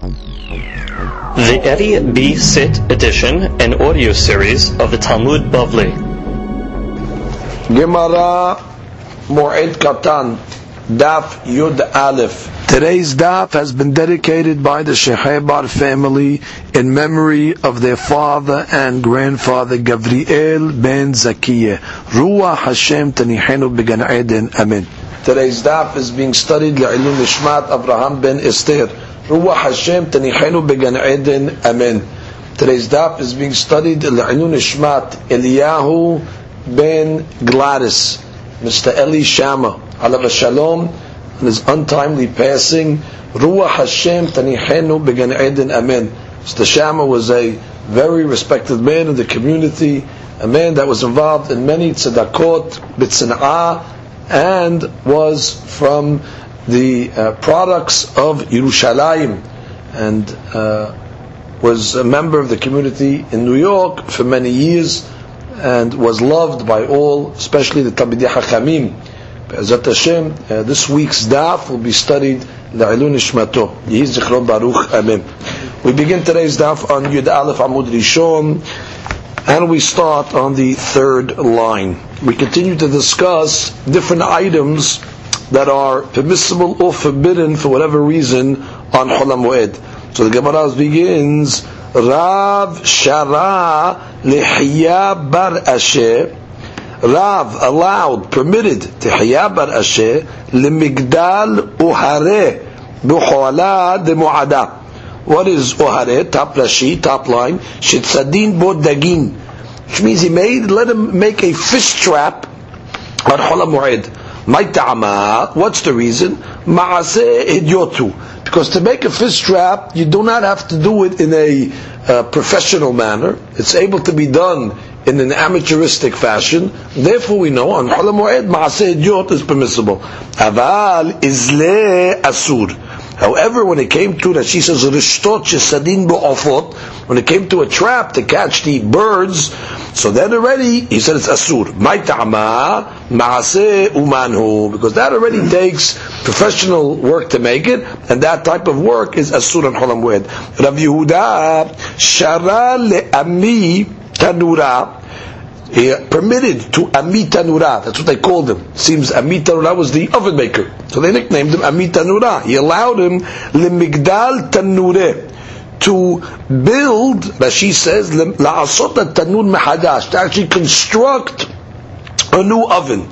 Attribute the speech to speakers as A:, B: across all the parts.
A: The Eddie B. Sit edition and audio series of the Talmud Bavli.
B: Gemara Moed Katan Daf Yud Aleph. Today's daf has been dedicated by the Shehebar family in memory of their father and grandfather Gavriel ben Zakiyah. Ruach Hashem Tanihenu Began Eden. Amen. Today's daf is being studied Le'ilun Nishmat Abraham ben Esther. Ruach Hashem Tanihenu Began Eden. Amen. Today's daf is being studied Le'ilun Nishmat Eliyahu ben Gladys. Mr. Eli Shama. Alav Shalom and his untimely passing. Ruach Hashem Tanihenu Began Eden. Amen. Mr. Shama was a very respected man in the community, a man that was involved in many tzedakot, bitzin'ah, and was from the uh, products of Yerushalayim, and uh, was a member of the community in New York for many years, and was loved by all, especially the Talmidei Hachamim. Be'ezat Hashem, uh, this week's daf will be studied La'ilun Ishmato. Yehi Zichron Baruch. Amen. We begin today's daf on Yud Aleph Amud Rishon, and we start on the third line. We continue to discuss different items that are permissible or forbidden for whatever reason on Cholam Moed. So the Gemara begins, Rav Shara Lihya Bar Asher, Rav allowed, permitted, Tihya Bar Asher, Limigdal Uhare, Buhola de Mu'ada. What is Uhare? Top Rashi, top line. Shitsadin Bo Dagin. Which means he made, let him make a fish trap on Chola Mu'ed. My ta'ama, what's the reason? Ma'aseh idiotu. Because to make a fish trap, you do not have to do it in a uh, professional manner. It's able to be done in an amateuristic fashion. Therefore, we know on Cholam Moed, Maaseh Idiot is permissible. Aval Izle Asur. However, when it came to that, she says Rishtot Shesadin Bo'ofot. When it came to a trap to catch the birds, so then already he said it's asur. My ta'ama maaseh umanhu because that already takes professional work to make it, and that type of work is asur and cholam wed. Rav Yehuda shara le'ami tanura. He permitted to Amit Tanura. That's what they called him. Seems Amit Tanura was the oven maker, so they nicknamed him Amit Tanura. He allowed him lemigdal tanure to build. Rashi says la'asot tanur mehadash to actually construct a new oven.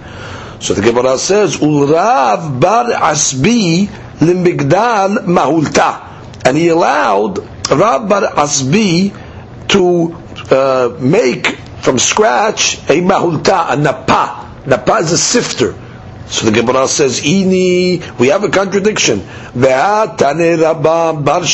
B: So the Gemara says ulrav bar asbi lemigdal mahulta, and he allowed Rav bar asbi to uh, make from scratch a mahulta, a napa. Napa is a sifter. So the Gemara says, "Ini, we have a contradiction. Bar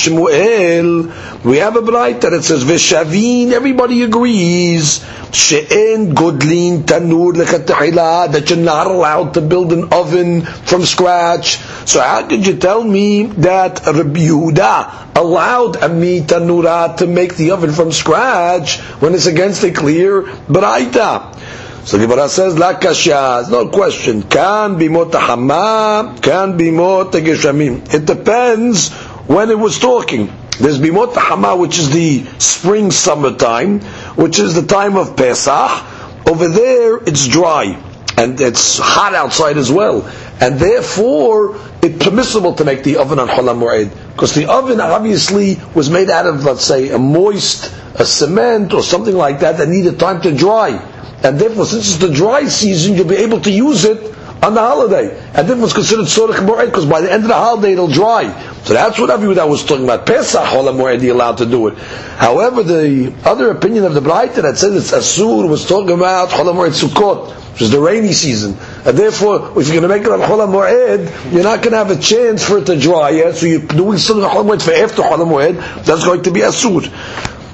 B: Shmuel. We have a bright that says Veshavin. Everybody agrees she'en godlin tanur lechatahila that you're not allowed to build an oven from scratch. So how could you tell me that Rabbi Yehuda allowed Ami tanura to make the oven from scratch when it's against a clear braita? So Gemara says, La kasha, no question. Can be motahama, can be geshamim. It depends when it was talking. There's bimot hama, which is the spring summertime, which is the time of Pesach. Over there, it's dry and it's hot outside as well, and therefore it's permissible to make the oven on Cholam Mu'ed because the oven obviously was made out of, let's say, a moist a cement or something like that that needed time to dry and therefore, since it's the dry season, you'll be able to use it on the holiday. And therefore, it's considered Sorech Moed, because by the end of the holiday, it'll dry. So that's what Avi that was talking about. Pesach Cholam Moed, allowed to do it. However, the other opinion of the Braita that says it's Asur was talking about Cholam Moed Sukkot, which is the rainy season. And therefore, if you're going to make it on Cholam Moed, you're not going to have a chance for it to dry yet, so you're doing something on Cholam Moed for after Cholam Moed, that's going to be Asur.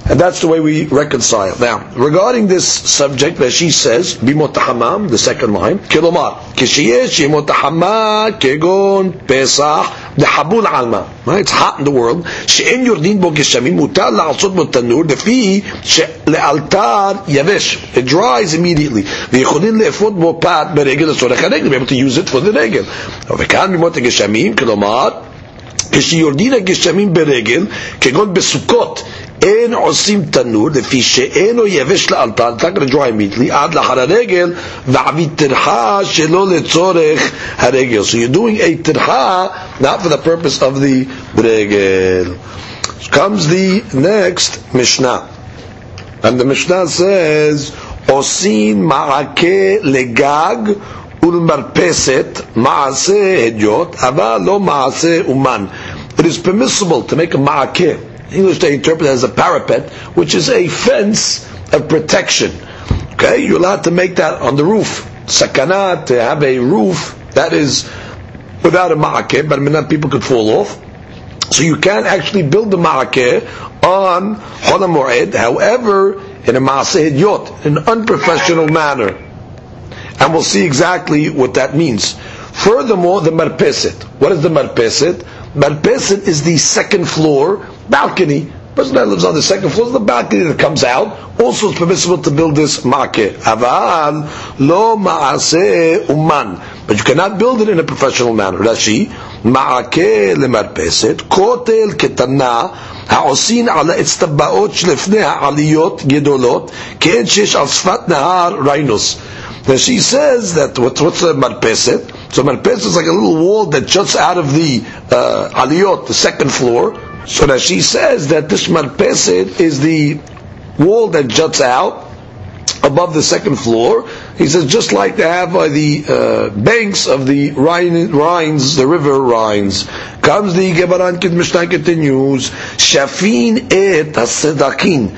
B: And that's the way we reconcile. Now, regarding this subject, that she says, Bimot Hamam, the second line, Kilomar, Kishiyesh Yemot Hamam, Kegon, Pesach, the Habul Alma. Right? It's hot in the world. She'en Yordin Bo Geshamim, Mutar La'asot Bo Tanur, Defi, Le'altar Yavesh. It dries immediately. V'yichodin Le'efot Bo Pat, Beregel, Sorech HaRegel, be able to use it for the Regel. וכאן ממות הגשמים, כלומר, כשיורדין הגשמים ברגל, כגון בסוכות, אין עושים תנור, לפי שאינו יבש לאלתר, to dry immediately, עד לאחר הרגל, ועבית טרחה שלא לצורך הרגל. So you're doing a טרחה, not for the purpose of the ברגל. Comes the next Mishnah. And the Mishnah says, עושים מעקה לגג ולמרפסת מעשה הדיוט, אבל לא מעשה אומן. It is permissible to make a מעקה. English they interpret as a parapet, which is a fence of protection. Okay, you're allowed to make that on the roof. Sakana, to have a roof that is without a ma'akeh, but not people could fall off. So you can actually build the ma'akeh on Cholam however, in a ma'aseh yot, in an unprofessional manner. And we'll see exactly what that means. Furthermore, the marpeset. What is the marpeset? Marpeset is the second floor balcony. Person that lives on the second floor is the balcony that comes out. Also, it's permissible to build this makkeh. Aval lo maaseh uman. But you cannot build it in a professional manner. Rashi, מעקה למרפסת, כותל קטנה, העושים על האצטבעות שלפני העליות גדולות, כאין שיש על שפת נהר ריינוס. Now she says that what, what's a marpeset? So marpeset is like a little wall that juts out of the uh, aliyot, the second floor. so that she says that this marpeset is the wall that juts out above the second floor. He says just like they have by the uh, banks of the Rhine, Rhines, the river Rhines. Comes the Gebaran Kid Mishnah continues, Shafin et hasedakin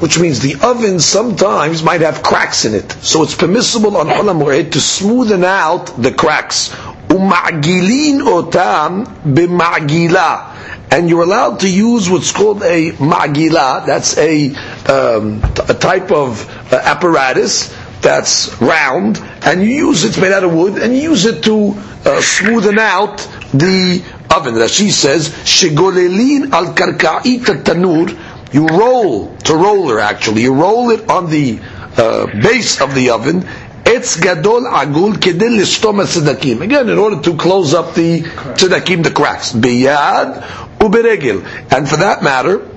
B: which means the oven sometimes might have cracks in it. So it's permissible on Moed to smoothen out the cracks. Uma'gilin otam b'ma'gila. And you're allowed to use what's called a ma'gila. That's a, um, a type of uh, apparatus that's round, and you use it, it's made out of wood, and you use it to uh, smoothen out the oven. Rashi says, "Shegolelin al tanur." You roll to roller actually. You roll it on the uh, base of the oven. Gadol agul. Again, in order to close up the tzedakim, the cracks. Biyad uberegel. And for that matter,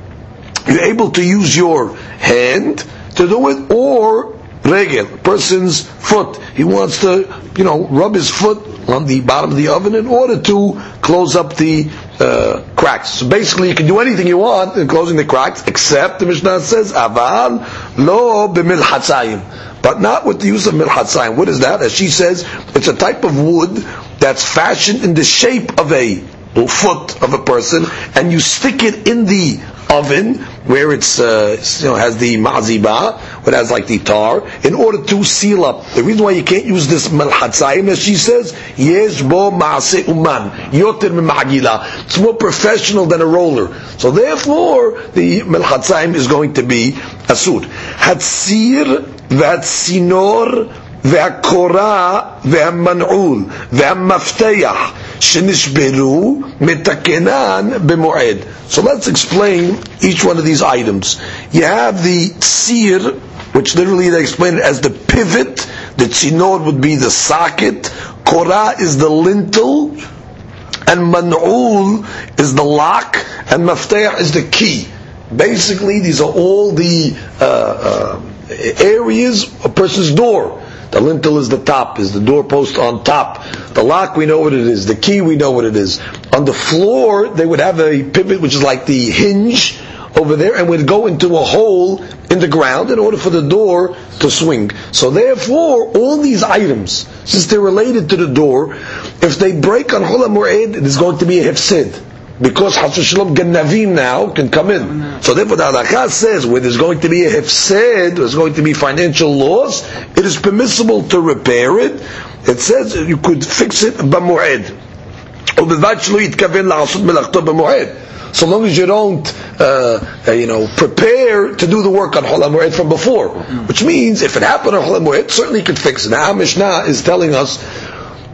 B: you're able to use your hand to do it, or regel, person's foot. He wants to, you know, rub his foot on the bottom of the oven in order to close up the uh, cracks. So basically, you can do anything you want in closing the cracks, except the Mishnah says, "Aval lo b'milchatzayim," but not with the use of milchatzayim. What is that? As she says, it's a type of wood that's fashioned in the shape of a foot of a person, and you stick it in the oven where it's uh, you know has the maziba, where it has like the tar, in order to seal up. The reason why you can't use this malchatzayim, as she says, yesh bo maase uman yoter. It's more professional than a roller. So therefore, the malchatzayim is going to be asur. Hatzir v'hatzinor והקורה והמנעול והמפתח שנשברו מתקנן במועד. So let's explain each one of these items. You have the sir, which literally they explain it as the pivot. The tzinor would be the socket. Korah is the lintel. And man'ul is the lock. And mafteh is the key. Basically, these are all the uh, uh, areas a person's door. The lintel is the top, is the doorpost on top. The lock, we know what it is. The key, we know what it is. On the floor, they would have a pivot, which is like the hinge over there, and would go into a hole in the ground in order for the door to swing. So therefore, all these items, since they're related to the door, if they break on Chol HaMoed, it is going to be a hefsid because Shalom Ganavim now can come in. So therefore the halakha says where there's going to be a hefsed, there's going to be financial loss, it is permissible to repair it. It says you could fix it b'moed. So long as you don't, uh, uh, you know, prepare to do the work on Hol from before. Which means, if it happened on Hol certainly you could fix it. Now, Mishnah is telling us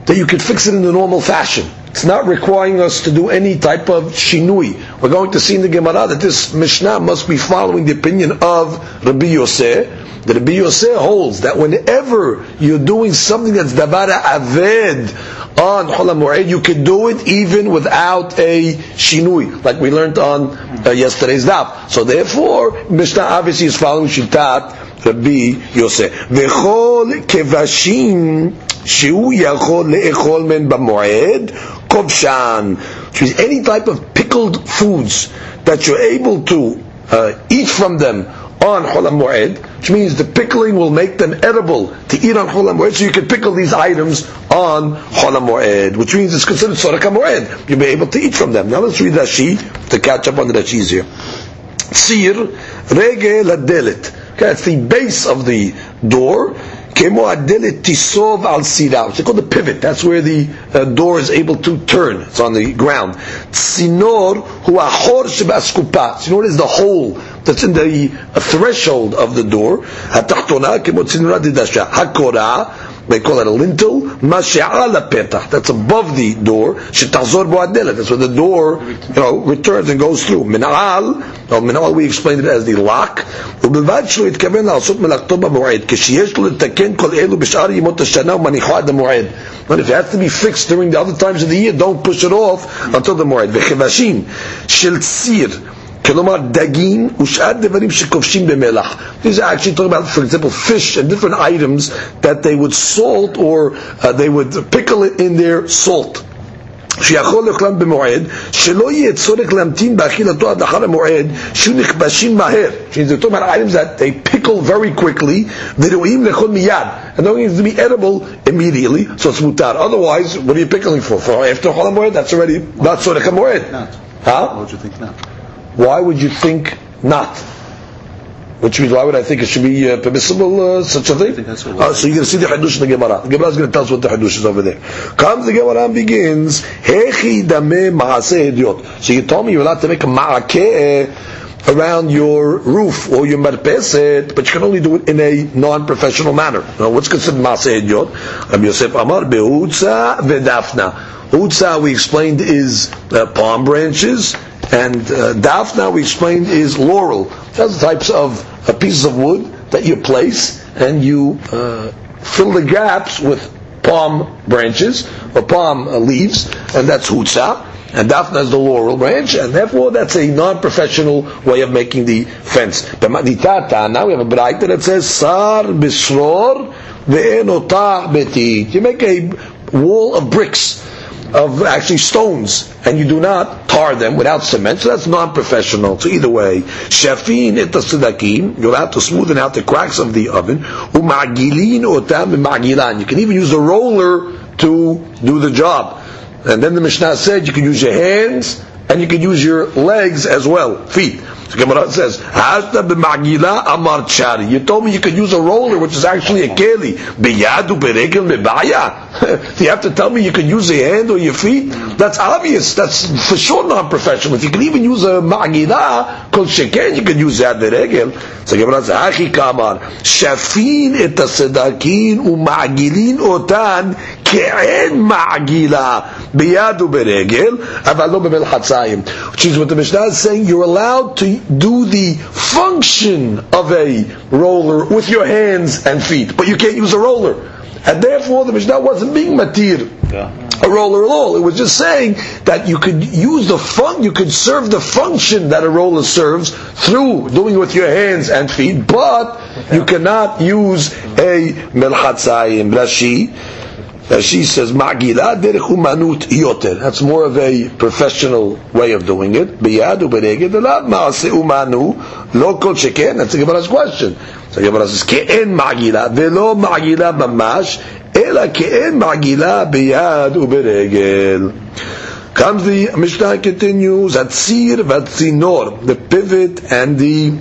B: that you could fix it in the normal fashion It's not requiring us to do any type of shinui. We're going to see in the Gemara that this Mishnah must be following the opinion of Rabbi Yosef. The Rabbi Yosef holds that whenever you're doing something that's davara aved on Chol you can do it even without a shinui, like we learned on uh, yesterday's daf. So therefore, Mishnah obviously is following Shitat Rabbi Yosef. V'chol kevashim שהוא יכול לאכול מן במועד, kobshan, which means any type of pickled foods that you're able to uh, eat from them on Chol Moed, which means the pickling will make them edible to eat on Chol Moed, so you can pickle these items on Chol Moed, which means it's considered Sorek Moed. You'll be able to eat from them. Now let's read Rashi to catch up on the Rashi's here. Sir, regel adelet. Okay, that's the base of the door. כמו הדלת תיסוב על סירה, which is called the pivot, that's where the uh, door is able to turn, it's on the ground. צינור הוא החור שבאסקופה, צינור is the hole that's in the uh, threshold of the door, התחתונה כמו צינורה דדשה, הקורה they call it a lintel, mashi'ala petah, that's above the door, shetazor bo'adelet, that's where the door, you know, returns and goes through. Min'al, or min'al we explained it as the lock, ובלבד שלא יתכוון לעשות מלאכתו במועד, כשיש לו לתקן כל אלו בשאר ימות השנה ומניחו עד המועד. But if it has to be fixed during the other times of the year, don't push it off until the מועד. וכבשים של ציר, כלומר דגים ושאר דברים שכובשים במלח. These are actually talking about, for example, fish and different items that they would salt or uh, they would pickle it in their salt. שיכול לאכלם במועד, שלא יהיה צורך להמתין באכילתו עד לאחר המועד, שיהיו נכבשים מהר. They're talking about items that they pickle very quickly, וראויים לאכול מיד. And they're going to be edible immediately, so it's mutar. Otherwise, what are you pickling for? For after חול המועד? That's already not צורך המועד. Huh?
C: What would you think now?
B: Why would you think not? Which means, why would I think it should be uh, permissible, uh, such a thing?
C: think that's what
B: Uh, so you're going to see the Hadush in the Gemara. The Gemara is going to tell us what the Hadush is over there. Comes the Gemara and begins, Hechi dame maaseh idiot. So you told me you're allowed to make a ma'akeh around your roof or your marpeset, but you can only do it in a non-professional manner. Now, what's considered maaseh idiot? Rabbi Yosef Amar be'utza ve'dafna. Utza, we explained, is uh, palm branches, and uh, dafna, we explained, is laurel. Those types of uh, pieces of wood that you place, and you uh, fill the gaps with palm branches or palm uh, leaves, and that's hutza. And dafna is the laurel branch, and therefore that's a non-professional way of making the fence. But now we have a braita that says sar bisror ve'enotah betit. You make a wall of bricks of actually stones, and you do not tar them without cement, so that's non-professional. So either way, shafin et sidakim, you're allowed to smoothen out the cracks of the oven. Umagilin magilan. You can even use a roller to do the job. And then the Mishnah said you can use your hands and you can use your legs as well, feet. The Gemara says, "Hashta b'magila amar chari." You told me you could use a roller, which is actually a keli. Biyadu beregel mebaya. You have to tell me you could use a hand or your feet. That's obvious. That's for sure non-professional. If you can even use a magila called sheken, you can use that regel. So Gemara says, "Achi kamar shafin et sedakin u'magilim otan ke'en ma'gila." ביד וברגל, אבל לא במלחציים. Which is what the Mishnah is saying, you're allowed to do the function of a roller with your hands and feet, but you can't use a roller. And therefore the Mishnah wasn't being matir, a roller at all. It was just saying that you could use the fun, you could serve the function that a roller serves through doing it with your hands and feet, but you cannot use a melchatzayim. Rashi, Rashi says, Ma'gila derech umanut yoter. That's more of a professional way of doing it. Biyad ubereged elad ma'ase umanu lo kol sheken. That's the Gemara's question. So Gemara says, Ke'en ma'gila velo ma'gila mamash ela ke'en ma'gila biyad uberegel. Comes the Mishnah continues, Atzir v'atzinor, the pivot and the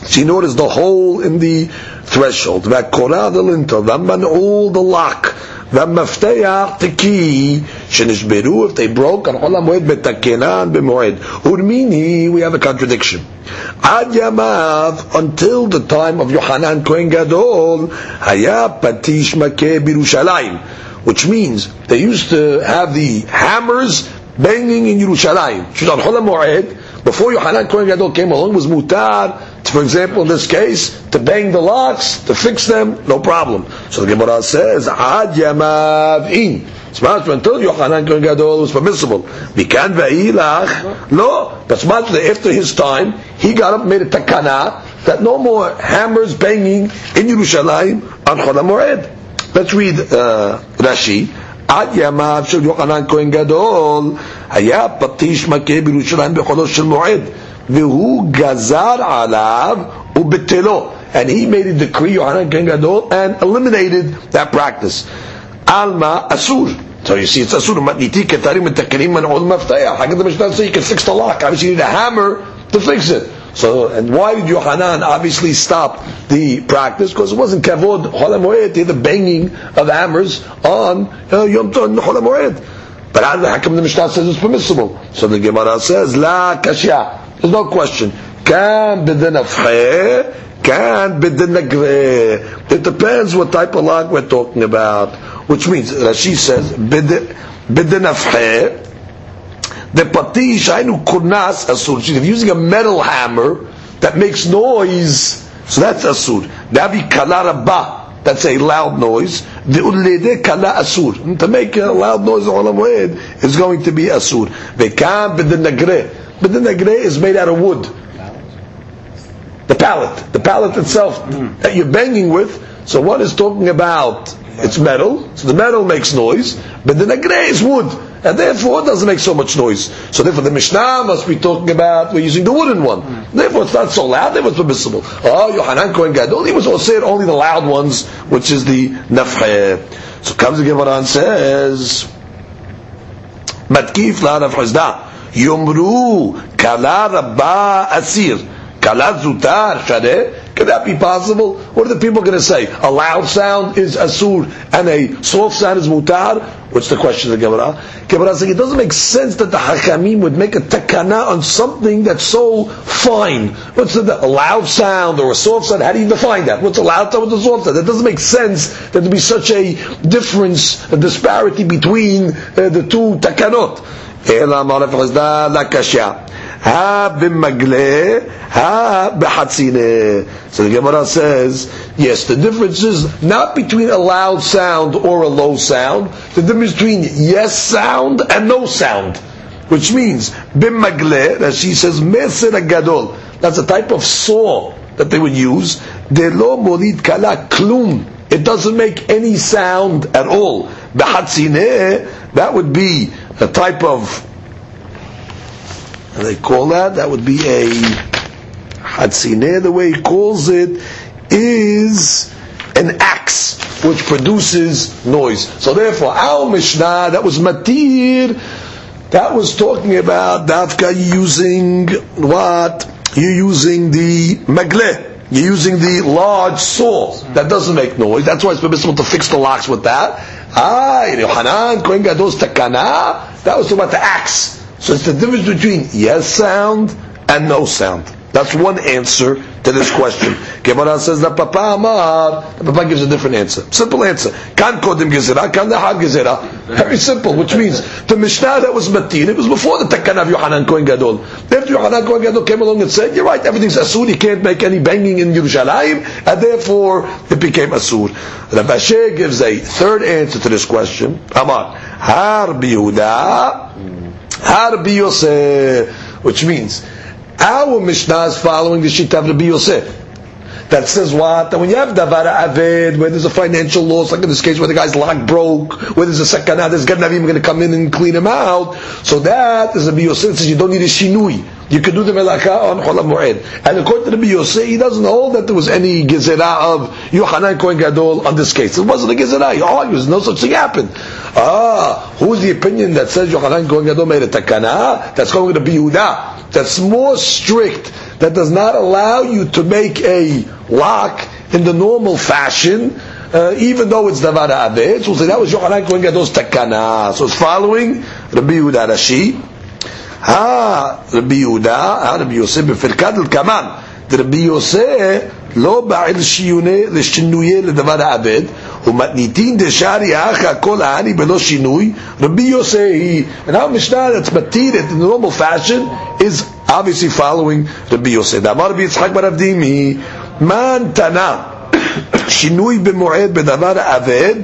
B: Tzinor is the hole in the threshold. V'akora the lintel. V'man'ul the lock. והמפתח תקי שנשברו if they broke על חול המועד בתקנן במועד ורמיני we have a contradiction עד ימיו until the time of יוחנן כהן גדול היה פטיש מכה בירושלים which means they used to have the hammers banging in Yerushalayim. Which on Chol Moed, before Yohanan Kohen Gadol came along, was mutar, for example, in this case, to bang the locks, to fix them, no problem. So the Gemara says, Ad Yamav'in. Smart until Yohanan Kohen Gadol was permissible. Mikan ve'ilach, no. But smart after his time, he got up and made a takana that no more hammers banging in Yerushalayim on Chol Moed. Let's read uh, Rashi. עד ימיו של יוחנן כהן גדול, היה פטיש מכה בירושלים בחולו של מועד, Vihu Gazar Alav Ubetelo. And he made a decree, Yohanan Kohen Gadol, and eliminated that practice. Alma Asur. So you see, it's Asur. Matniti Ketarim Metakirim and Ol Maftayah. How can the Mishnah say you can fix the lock? Obviously you need a hammer to fix it. So, and why did Yohanan obviously stop the practice? Because it wasn't kavod holamoed, the banging of hammers on uh, Yom Tov holamoed. But how come the Mishnah says it's permissible? So the Gemara says la kashya. There's no question. Can bidin afhe, can bidin It depends what type of lock we're talking about. Which means, Rashi says, bidin afhe, the patish ainu kurnas asur. If using a metal hammer that makes noise, so that's asur. Navi kalaraba, that's a loud noise. The ulede kala asur. To make a loud noise on a is going to be asur. Vekam the B'denagre is made out of wood. The pallet, the pallet itself that you're banging with. So one is talking about it's metal, so the metal makes noise, but then the nagre is wood and therefore it doesn't make so much noise. So therefore the Mishnah must be talking about we're using the wooden one. Therefore it's not so loud, therefore it's permissible. Oh, Yohanan Kohen Gadol, he was also only the loud ones, which is the nafhe. So comes the Gemara and says, Matkif la nafhazda, Yomru kala rabba asir, kala zutar shadeh, could that be possible? What are the people going to say? A loud sound is asur and a soft sound is mutar? What's the question of the Gemara? Gemara saying it doesn't make sense that the Hakamim would make a takana on something that's so fine. What's the, a loud sound or a soft sound? How do you define that? What's a loud sound? What's a soft sound? That doesn't make sense that there be such a difference, a disparity between uh, the two takanot. Ha b'magle, ha b'chatzine. So the Gemara says, yes, the difference is not between a loud sound or a low sound. The difference between yes sound and no sound. Which means, b'magle, that she says, meser gadol. That's a type of saw that they would use. De lo molid kala klum. It doesn't make any sound at all. B'chatzine, that would be a type of they call that, that would be a Hatzineh, the way he calls it, is an axe which produces noise. So therefore, our Mishnah, that was Matir, that was talking about Dafka using what? You're using the Magle. You're using the large saw that doesn't make noise. That's why it's permissible to fix the locks with that. Ah, Yohanan, Kohen Gadol's takana, that was about the axe. So it's the difference between yes sound and no sound. That's one answer to this question. Gemara says that Papa Amar, Papa gives a different answer. Simple answer. Kan kodim gezerah, kan lahad gezerah. Very simple, which means the Mishnah that was Matin, it was before the Takana of Yohanan Kohen Gadol. After Yohanan Kohen Gadol came along and said, you're right, everything's Asur, you can't make any banging in Yerushalayim, and therefore it became Asur. Rabbi gives a third answer to this question. Amar, Har Bihuda, Rabbi Yosef, which means our Mishnah is following the Shita of Rabbi Yosef. That says what? That when you have Davara Aved, where there's a financial loss, like in this case where the guy's lock broke, where there's a Sakana, there's Ganavim going to come in and clean him out. So that is Rabbi Yosef says you don't need a Shinui. You can do the Melaka on Cholam Mu'ed. And according to Rabbi Yosef, he doesn't hold that there was any Gezerah of Yohanan Kohen Gadol on this case. It wasn't a Gezerah. He argues no such thing happened. Ah, who's the opinion that says Yochanan Kohen Gadol made a takana? That's going to be Yehuda. That's more strict. That does not allow you to make a lock in the normal fashion, uh, even though it's davar. So we'll say that was Yochanan Kohen Gadol's takana. So it's following Rabbi Yehuda Rashi. הרבי יהודה, הרבי יוסף בפרקת אלקמן, רבי יוסף לא בעל שיוני לשינויי לדבר האבד, ומתניתין דשארי אחא כל העני בלא שינוי, רבי יוסף היא, ונאו משנה Mishnah that's מתיר in normal fashion is obviously following רבי יוסף. אמר רבי יצחק ברב דימי, מה הנתנה? שינוי במועד בדבר האבד,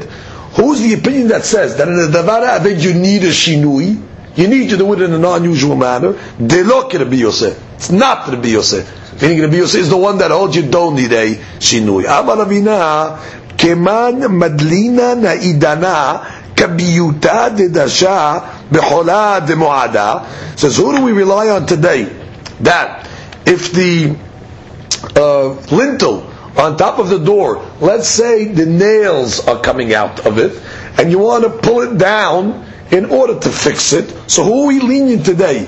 B: who's the opinion that says that in the דבר האבד you need a שינוי? You need to do it in an unusual manner, delok Rabbi Yosei. It's not Rabbi Yosei. Meaning Rabbi Yosei is the one that holds you don't need a shinui. Amar Ravina, keman madlina na'idana, kabiyuta dedasha bechola demoada. Says, who do we rely on today? That if the uh, lintel on top of the door, let's say the nails are coming out of it, and you want to pull it down in order to fix it. So who are we lenient today?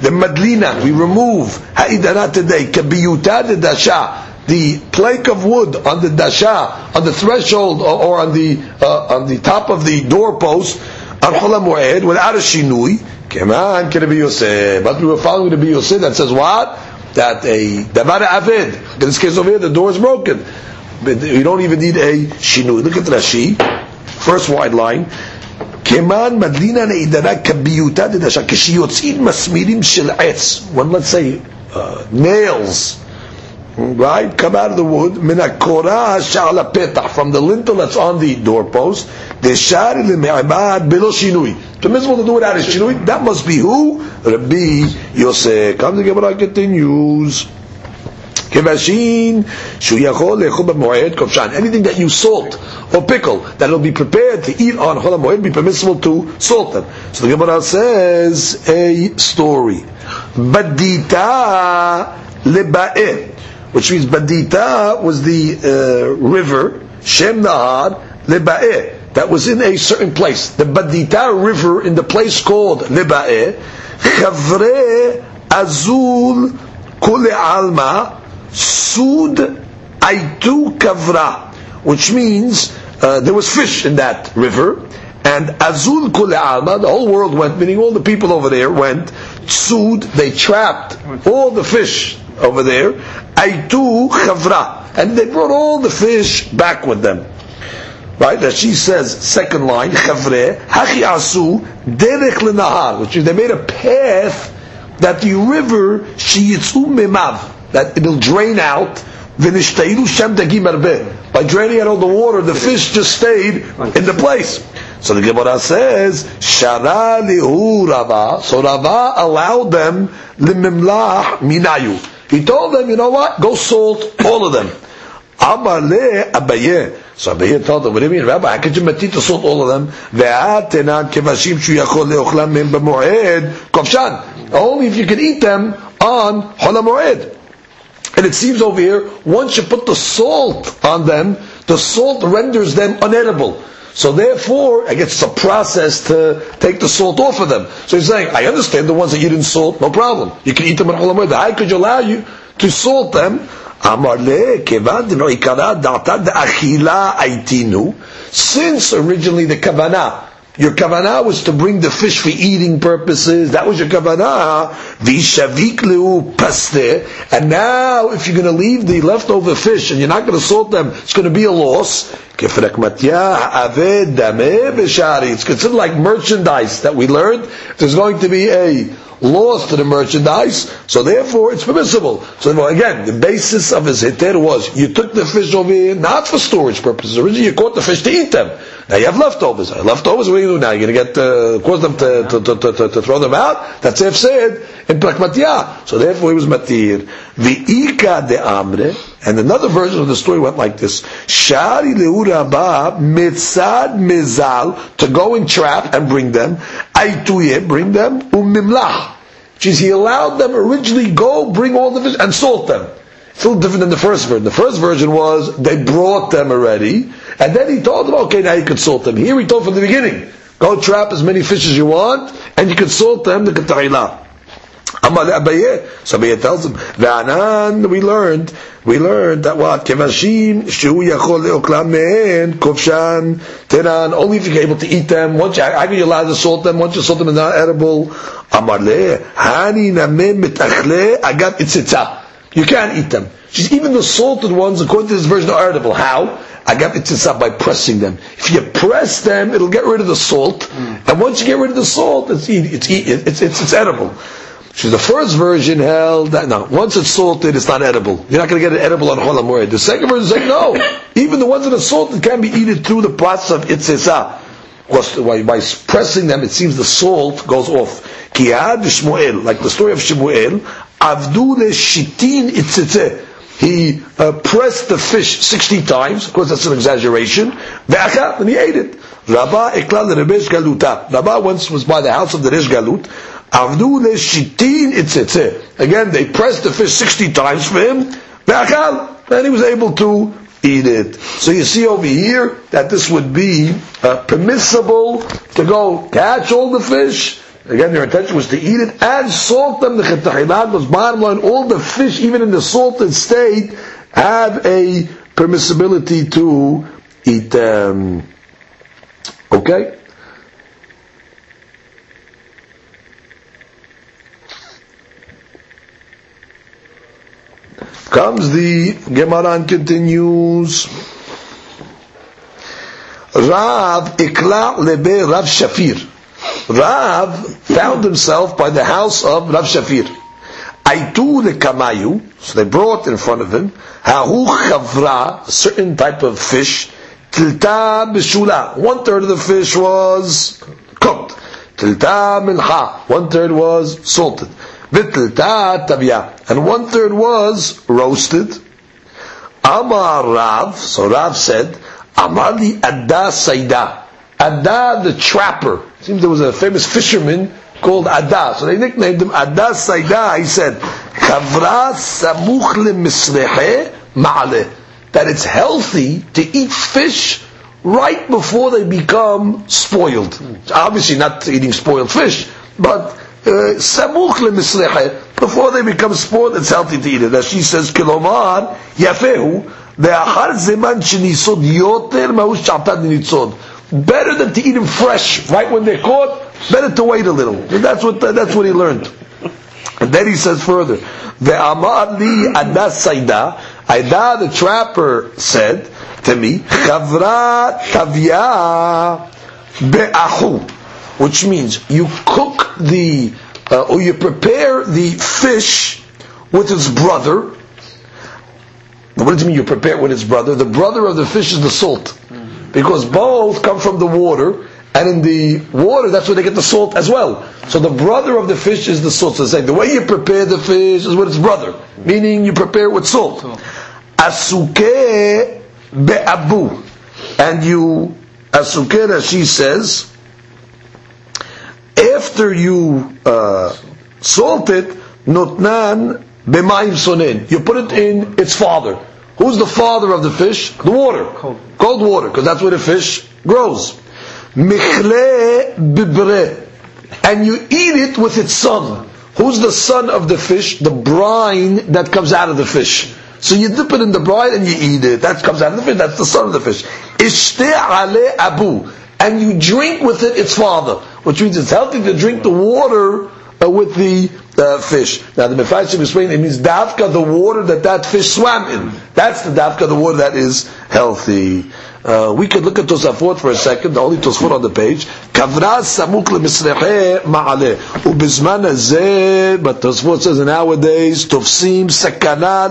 B: The madlina, we remove ha'idana today, kabiyuta dedasha the plank of wood on the dasha, on the threshold, or, on the uh, on the top of the doorpost, archola without a shinui. Keman Yosef. But we were following the Yosef that says what? That a davar aved. In this case over here, the door is broken. But you don't even need a shinui. Look at the Rashi, first wide line. כמן מדלינא נעידנה כביותה דדשה, כשיוצאים מסמירים של עץ, when let's say uh, nails right, come out of the wood, minakora sha'ala petah, from the lintel that's on the doorpost, the shari le'me'amad below shinui. Permissible to do without a shinui, that must be who? Rabbi Yosef. Come the Gemara continues. Kevashin shuyachol lechol b'moed kofshan. Anything that you salt or pickle that will be prepared to eat on chol moed be permissible to salt them. So the Gemara says a story. Badita leba'eh which means Badita was the uh, river, Shem Nahar, Leba'eh, that was in a certain place. The Badita river in the place called Leba'eh, Chavre Azul Kule Alma, Sud Aitu Kavra, which means uh, there was fish in that river, and Azul Kule Alma, the whole world went, meaning all the people over there went, Sud, they trapped all the fish over there, Aitu Chavra. And they brought all the fish back with them. Right? That she says, second line, Chavre, Hachi Asu, Derech Lenahar, which is they made a path that the river, Shiyitzu Memav, that it'll drain out, Vinishtairu Shem Dagim By draining out all the water, the fish just stayed in the place. So the Gemara says, Shara lihu Rava. So Rava allowed them limimlah minayu. He told them, you know what? Go salt all of them. Amar le Abaye. So Abaye told them, what do you mean, Rabbi? How could you metit to salt all of them? Ve'atenan kevashim shu leochlam mem b'moed kovshan. Only if you can eat them on Hol And it seems over here, once you put the salt on them, the salt renders them unedible. So therefore, I guess it's a process to take the salt off of them. So he's saying, I understand the ones that you didn't salt, no problem. You can eat them in Cholam How could allow you to salt them? Since originally the kavanah your kavanah was to bring the fish for eating purposes. That was your kavanah. Vishavik paste. And now, if you're going to leave the leftover fish and you're not going to salt them, it's going to be a loss. It's considered like merchandise that we learned. There's going to be a loss to the merchandise, so therefore it's permissible. So again, the basis of his hitter was you took the fish over here not for storage purposes. Originally you caught the fish to eat them. Now you have leftovers. Leftovers, what are you do now? You're going to get uh, cause them to, to, to, to, to throw them out. That's if said in Prakmatya. So therefore he was matir. V'ika de amre. And another version of the story went like this: Shari leuraba mitzad mizal to go and trap and bring them. Aituye bring them umimlah. Which is he allowed them originally go bring all the fish and salt them. It's a little different than the first version. The first version was they brought them already, and then he told them, okay, now you can salt them. Here he told from the beginning, go trap as many fish as you want, and you can salt them, the katayla. So Abaye tells him, V'anan, we learned, we learned that what? Kevashim, shu yachol le'oklam kovshan, teran, only if you're able to eat them, once you, how can you allow to salt them, once you salt them, they're not edible. Amar le, hani namem mitachle, agat itzitza. You can't eat them. She's Even the salted ones, according to this version, are edible. How? agam itzitza by pressing them. If you press them, it'll get rid of the salt, mm. and once you get rid of the salt, it's it's it's it's, it's edible. So the first version held that no, once it's salted, it's not edible. You're not going to get it edible on Chol. The second version said no, even the ones that are salted can be eaten through the process of itzitza. By, pressing them, it seems the salt goes off. Kiad Shmuel, like the story of Shmuel, avdu shitin itzitze he uh, pressed the fish 60 times, of course that's an exaggeration, and he ate it. Rabba eklal rebesh galuta. Rabba once was by the house of the Resh Galut, avdu le shitin itzitze. Again, they pressed the fish 60 times for him, and he was able to eat it. So you see over here that this would be uh, permissible to go catch all the fish, Again, their intention was to eat it and salt them. The chetachilat was bottom line. All the fish, even in the salted state, have a permissibility to eat them. Okay? Comes the Gemara and continues. Rav ikla lebe Rav Shafir. Rav found himself by the house of Rav Shafir. Aitu lekamayu, so they brought in front of him, hahu chavra, a certain type of fish, tilta bishula, one third of the fish was cooked, tilta milcha, one third was salted, and one third was roasted. Amar Rav, so Rav said, Amar li adda saida, adda the trapper, seems there was a famous fisherman called Adah. So they nicknamed him Adah Saida. He said, Chavra samuch ma'ale. That it's healthy to eat fish right before they become spoiled. Obviously not eating spoiled fish, but samuch misrehe before they become spoiled, it's healthy to eat it. As she says, Kilomar, yafehu, ואחר זמן שניסוד יותר מהוא שעתת ניצוד better than to eat them fresh, right when they're caught, better to wait a little. And that's what, that's what he learned. And then he says further, Ve'amar li adas saida, Aida the trapper said to me, Chavra tavya be'ahu, which means you cook the, uh, or you prepare the fish with its brother. What does it mean you prepare it with its brother? The brother of the fish is the salt because both come from the water, and in the water, that's where they get the salt as well. So the brother of the fish is the salt. So saying the way you prepare the fish is with its brother, meaning you prepare it with salt. Asuke be'abu, and you asuke, as she says, after you uh, salt it, notnan b'mayim sonen. You put it in its father. Who's the father of the fish? The water. Cold, Cold water, because that's where the fish grows. Michle bibre. And you eat it with its son. Who's the son of the fish? The brine that comes out of the fish. So you dip it in the brine and you eat it. That comes out of the fish. That's the son of the fish. Ishte ale abu. And you drink with it its father. Which means it's healthy to drink the water uh, with the uh, fish. Now the Mefarshim explain it means dafka the water that that fish swam in. That's the dafka the water that is healthy. Uh, we could look at Tosafot for a second, the only Tosafot on the page. Kavra samuk. Ubizman but Tosafot says nowadays, tofsim sakana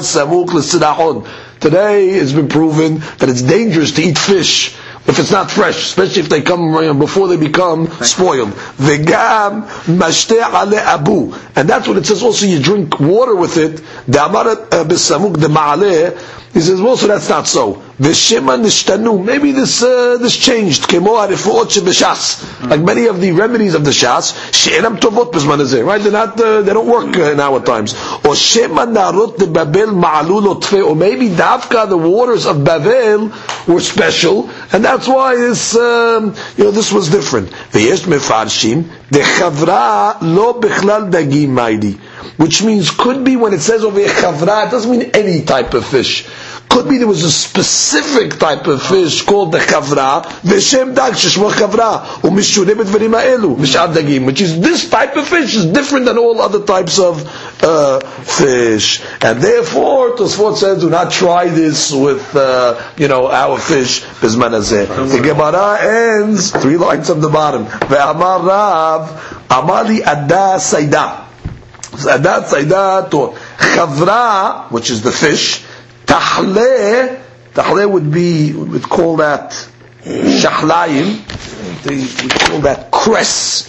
B: samuk. Today it's been proven that it's dangerous to eat fish if it's not fresh, especially if they come before they become spoiled. Vegam mashteh ale abu, and that's what it says. Also, you drink water with it. The amarat uh, the ma'aleh. He says, well, so that's not so. V'shema nishtanu. Maybe this uh, this changed. Kemo arifuot shebeshas. Like many of the remedies of the shas, she'enam tovot bezman Right? They're not. Uh, they don't work uh, in our times. Or shema narot de babel ma'alul Or maybe dafka the waters of Babel were special, and that's why this um, you know this was different. V'yesh mefarshim dechavra lo bechlal dagim maidi. Which means could be when it says over here chavra, it doesn't mean any type of fish. Could be there was a specific type of fish called the chavra, v'shem dag sheshmo chavra, u'mishureh b'dvarim ha'elu, mishad dagim, which is this type of fish is different than all other types of uh, fish. And therefore, Tosfot says, do not try this with, uh, you know, our fish, bizman The Gemara ends, three lines from the bottom, ve'amar rav, amali adda saida. Adat saida to chavra, which is the fish, Tahle, tahle would be, we would call that shahlayim, we call that cress.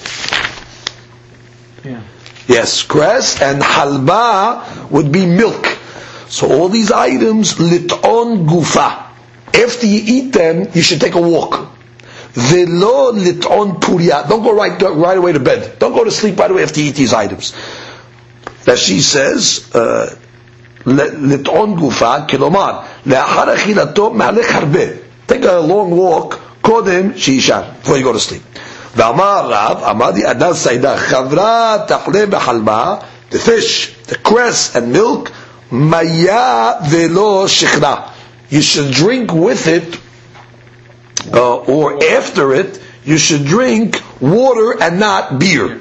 B: Yeah. Yes, cress, and halba would be milk. So all these items, lit'on gufa. After you eat them, you should take a walk. Velo lit'on puria. Don't go right, right away to bed. Don't go to sleep right away after you eat these items. That she says, uh, לטעון גופה, כלומר, לאחר אכילתו מהלך הרבה. Take a long walk קודם שישן, before you go to sleep. ואמר רב, אמרתי אדם סיידה, חברה תחלה בחלבה, the fish, the cress and milk, מיה ולא שכנה. You should drink with it, uh, or after it, you should drink water and not beer.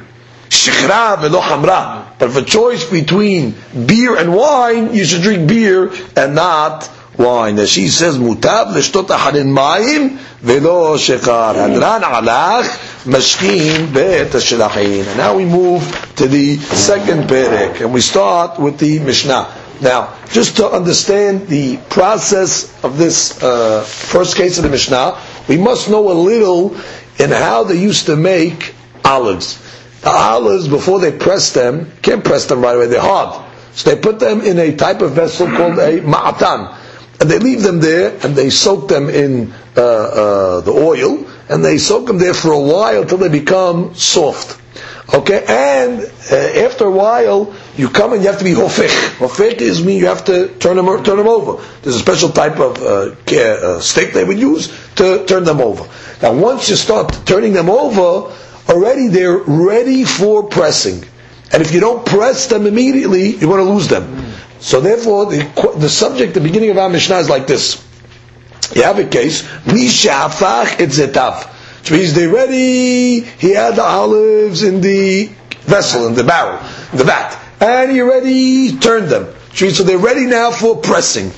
B: Shechra velo hamra. But if a choice between beer and wine, you should drink beer and not wine. As she says, mutab l'shtot aharin mayim velo shechar. Hadran alach mashkin bet shelachin. And now we move to the second perek, and we start with the Mishnah. Now, just to understand the process of this uh, first case of the Mishnah, we must know a little in how they used to make olives. The olives, before they press them, can't press them right away, they're hard. So they put them in a type of vessel called a ma'atan. And they leave them there, and they soak them in uh, uh, the oil, and they soak them there for a while till they become soft. Okay, and uh, after a while, you come and you have to be hofek. Hofek is mean you have to turn them turn them over. There's a special type of uh, uh, steak they would use to turn them over. Now, once you start turning them over, already they're ready for pressing. And if you don't press them immediately, you're going to lose them. So therefore, the, the subject, the beginning of our Mishnah is like this. You have a case, Mishafach etzetav. Which means they're ready, he had the olives in the vessel, in the barrel, in the vat. And he already turned them. So they're ready now for pressing.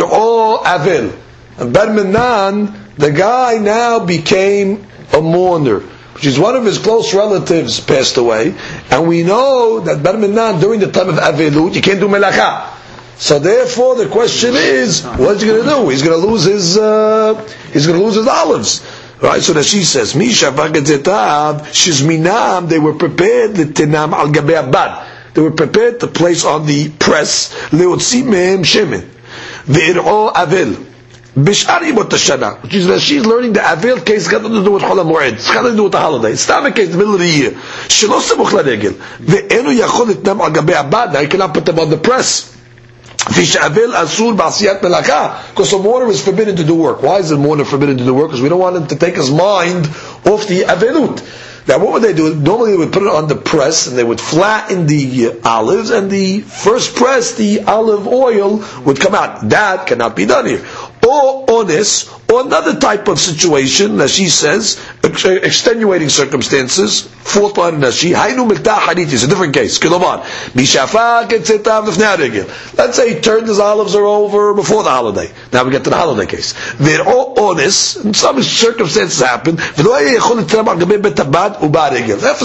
B: All avil. And Barminan, the guy now became a mourner which is one of his close relatives, passed away, and we know that Bar Minan, during the time of Avelut, you can't do melacha. So therefore, the question is, what's he going to do? He's going to lose his, uh, he's going to lose his olives. Right, so that she says, Misha v'gadzetav, shizminam, they were prepared, the tenam al abad. They were prepared to place on the press, leotzi mehem shemen. Ve'ir'o avel. Bishar Imot Hashanah, which is she's learning the Avil case, it's got nothing to do with Chol HaMoed, it's got nothing to do with the holiday, it's not a case in the middle of the year. Shelo Semuch the Ve'enu Yachol Itnam Al Gabei Abad, now you cannot put them on the press. Fish Avil Asur Ba'asiyat Melaka, because the mourner is forbidden to do work. Why is the mourner forbidden to do work? Because we don't want him to take his mind off the Avilut. Now what would they do? Normally they would put it on the press and they would flatten the olives and the first press, the olive oil would come out. That cannot be done here or honest, or another type of situation, as she says, extenuating circumstances, fourth line Nashi, Hainu Miktah Hadith, is a different case. Let's say he turned his olives over before the holiday. Now we get to the holiday case. They're all honest, and some circumstances happen. For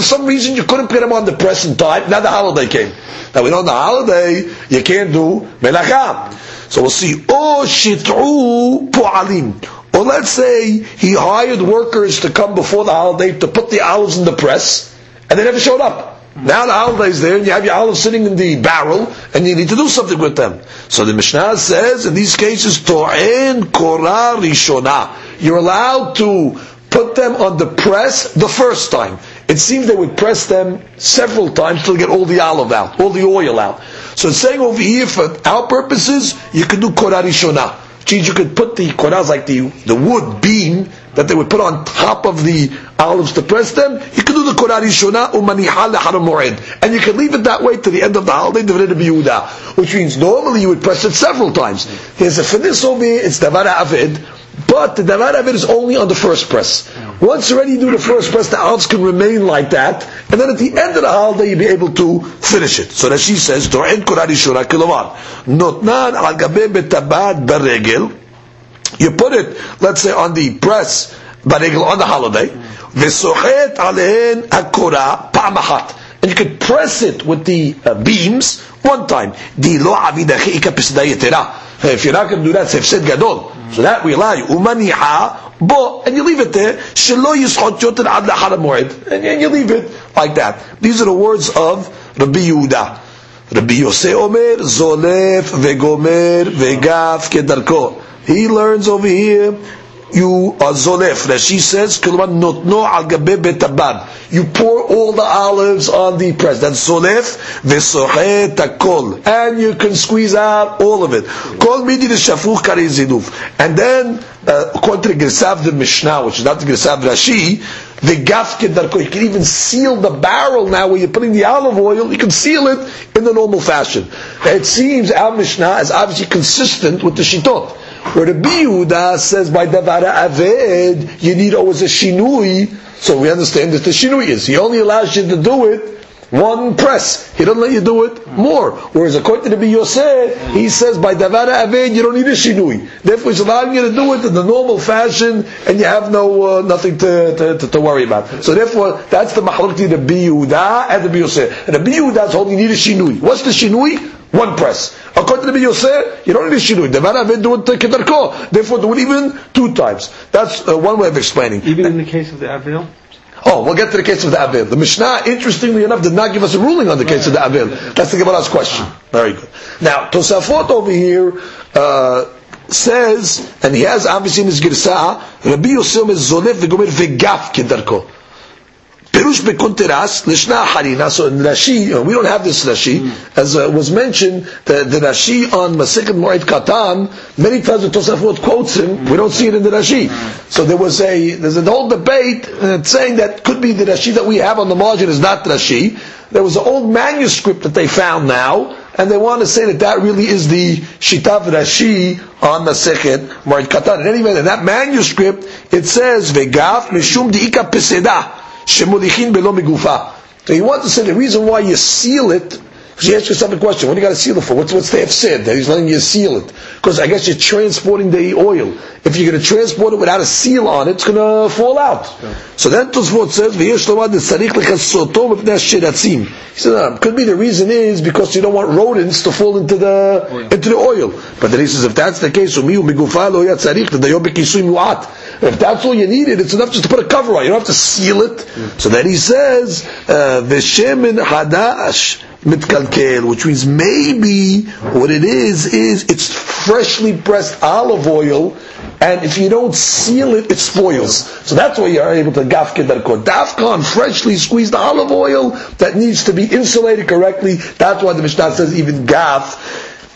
B: some reason you couldn't put them on the present time, now the holiday came. Now we know on the holiday you can't do melacham. So we'll see. Or shit'u pu'alim. Or let's say he hired workers to come before the holiday to put the olives in the press, and they never showed up. Now the holiday's there, and you have your olives sitting in the barrel, and you need to do something with them. So the Mishnah says, in these cases, to'en korah rishona. You're allowed to put them on the press the first time. It seems they would press them several times to get all the olive out, all the oil out. So it's saying over here, for our purposes, you can do korah rishona. Which means you could put the korahs like the, the wood beam that they would put on top of the olives to press them, you can do the Korah Rishona umaniha leharam. And you can leave it that way to the end of the holiday, which means normally you would press it several times. Here's a this over here, it's Davar Avid, but the Davar Avid is only on the first press. Once you already do the first press, the olives can remain like that, and then at the end of the holiday you'll be able to finish it. So that she says, Dor'en Korah Rishona kilomar. Notnan al gabe betabad beregel, you put it, let's say, on the press, baregel, on the holiday, וסוחט עליהן הקורה פעם אחת. And you could press it with the uh, beams one time. Dilo avida chi'ika pesida yetera. If you're not going to do that, say hefsed gadol. So that we allow you. Umaniha bo, and you leave it there. Shelo yischot yotin ad la'hara And you leave it like that. These are the words of Rabbi Yehuda. Rabbi Yosef Omer, Zolef, Vegomer, Vegaf, Kedarko. He learns over here you are zolef. Rashi says, notno al betabad. You pour all the olives on the press. That's zolef v'sochet takol. And you can squeeze out all of it. Kol midi shafuch kari ziduf. And then, uh, according to the Gersav the Mishnah, which is not the Gersav Rashi, the gafke darko. You can even seal the barrel now where you're putting the olive oil. You can seal it in the normal fashion. It seems our Mishnah is obviously consistent with the Shitot. Where the Yehuda says by Davara Aved, you need always a Shinui, so we understand that the Shinui is. He only allows you to do it one press. He doesn't let you do it more. Whereas according to the Yosef, he says by Davara Aved, you don't need a Shinui. Therefore he's allowing you to do it in the normal fashion and you have no, uh, nothing to, to, to, to, worry about. So therefore, that's the Mahalukti, the Yehuda and the Yosef. And the Yehuda is holding you need a Shinui. What's the Shinui? One press. According to the Yosef, you don't need a shinui. The Aved do it kedarko. Therefore, do it even two times. That's uh, one way of explaining.
C: Even in the case of the Avil?
B: Oh, we'll get to the case of the Avil. The Mishnah, interestingly enough, did not give us a ruling on the case of the Avil. That's the Gemara's question. Very good. Now, Tosafot over here uh, says, and he has obviously in his Girsah, Rabbi Yosef is zolef v'gomer v'gaf kedarko. Perush bekunteras lishna harina. So in Rashi, we don't have this Rashi, as uh, was mentioned. The, the Rashi on Masechet Moed Katan, many times the Tosafot quotes him. We don't see it in the Rashi. So there was a there's an old debate uh, saying that could be the Rashi that we have on the margin is not Rashi. There was an old manuscript that they found now, and they want to say that that really is the Shitav Rashi on Masechet Moed Katan. In any event, in that manuscript, it says Vegaf Mishum Diika Peseda. Shemulichin belo migufa. So he wants to say the reason why you seal it, because you ask yourself a question, what do you got to seal it for? What's, what's the said that he's letting you seal it? Because I guess you're transporting the oil. If you're going to transport it without a seal on it, it's going to fall out. So then Tosfot says, "V'yesh lomad tzarich lechasoto mipnei shiratzim." He said, no, ah, could be the reason is because you don't want rodents to fall into the oil. into the oil. But then he says, if that's the case, umiu migufa lo yatzarich the bekisui muat. If that's all you needed, it's enough just to put a cover on. You don't have to seal it. Mm. So then he says, uh. Mitkalkel, which means maybe what it is is it's freshly pressed olive oil, and if you don't seal it, it spoils. So that's why you are able to gaf kedarko. Dafkan, freshly squeezed olive oil that needs to be insulated correctly. That's why the Mishnah says even gaf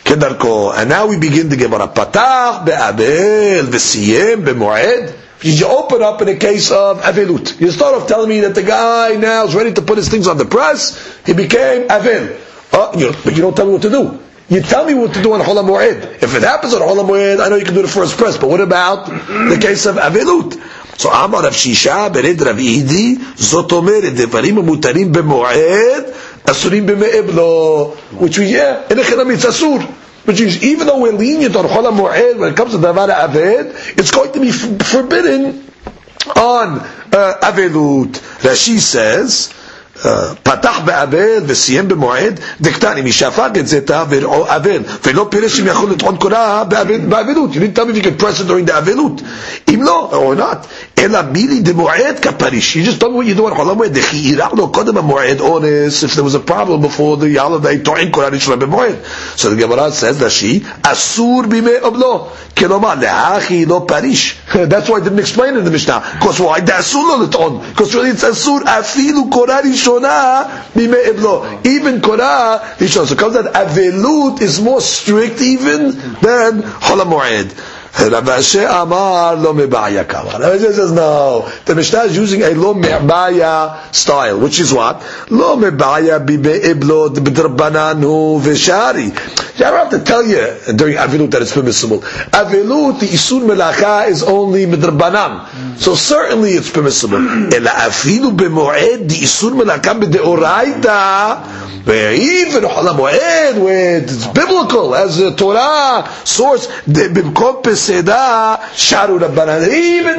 B: kedarko. And now we begin the Gemara. Patach be'abel v'siyem be'moed Did you open up in a case of avilut? You start off telling me that the guy now is ready to put his things on the press. He became avil. Uh, you, but you don't tell me what to do. You tell me what to do on Holam Mu'ed. If it happens on Holam Mu'ed, I know you can do the first press. But what about the case of avilut? So Amar Rav Shisha bered Rav Idi זאת אומרת דברים המותרים במועד אסורים במעב לו which we yeah in a chelamitz asur which is even though we're lenient on Chol Mu'ed when it comes to Davar Aved, it's going to be forbidden on uh, Avelut. Rashi says, פתח באבל וסיים במועד, דקטני, מי שהפך את זה תא אבל, ולא פירש אם יכול לטעון קורה באבלות. You didn't tell me if you could press it during the אבלות. אם לא, or not, אלא מילי דמועד כפריש. You just told me what you do on חול המועד. דכי אירע לו קודם המועד אונס, if there was a problem before the holiday, טוען קורה ראשונה במועד. So the Gemara says רש"י, אסור בימי אבלו. כלומר, להכי לא פריש. That's why I didn't explain in the Mishnah. Because why? זה אסור לו לטעון. Because really it's אסור אפילו קורה ראשונה. Even Korah, Rishon. So comes that Avelut is more strict even than Chol Rav Ashi Amar lo mebaya says no. The Mishnah is using a lo mebaya style, which is what? Lo mebaya bibe iblo b'drabananu v'shari. I don't have to tell you during Avilut that it's permissible. Avilut, the Isun Melacha is only Midrabanan. So certainly it's permissible. Ela afilu b'moed, the Isun Melacha b'deoraita, even Olam Moed, where it's biblical, as a Torah source, b'mkot Even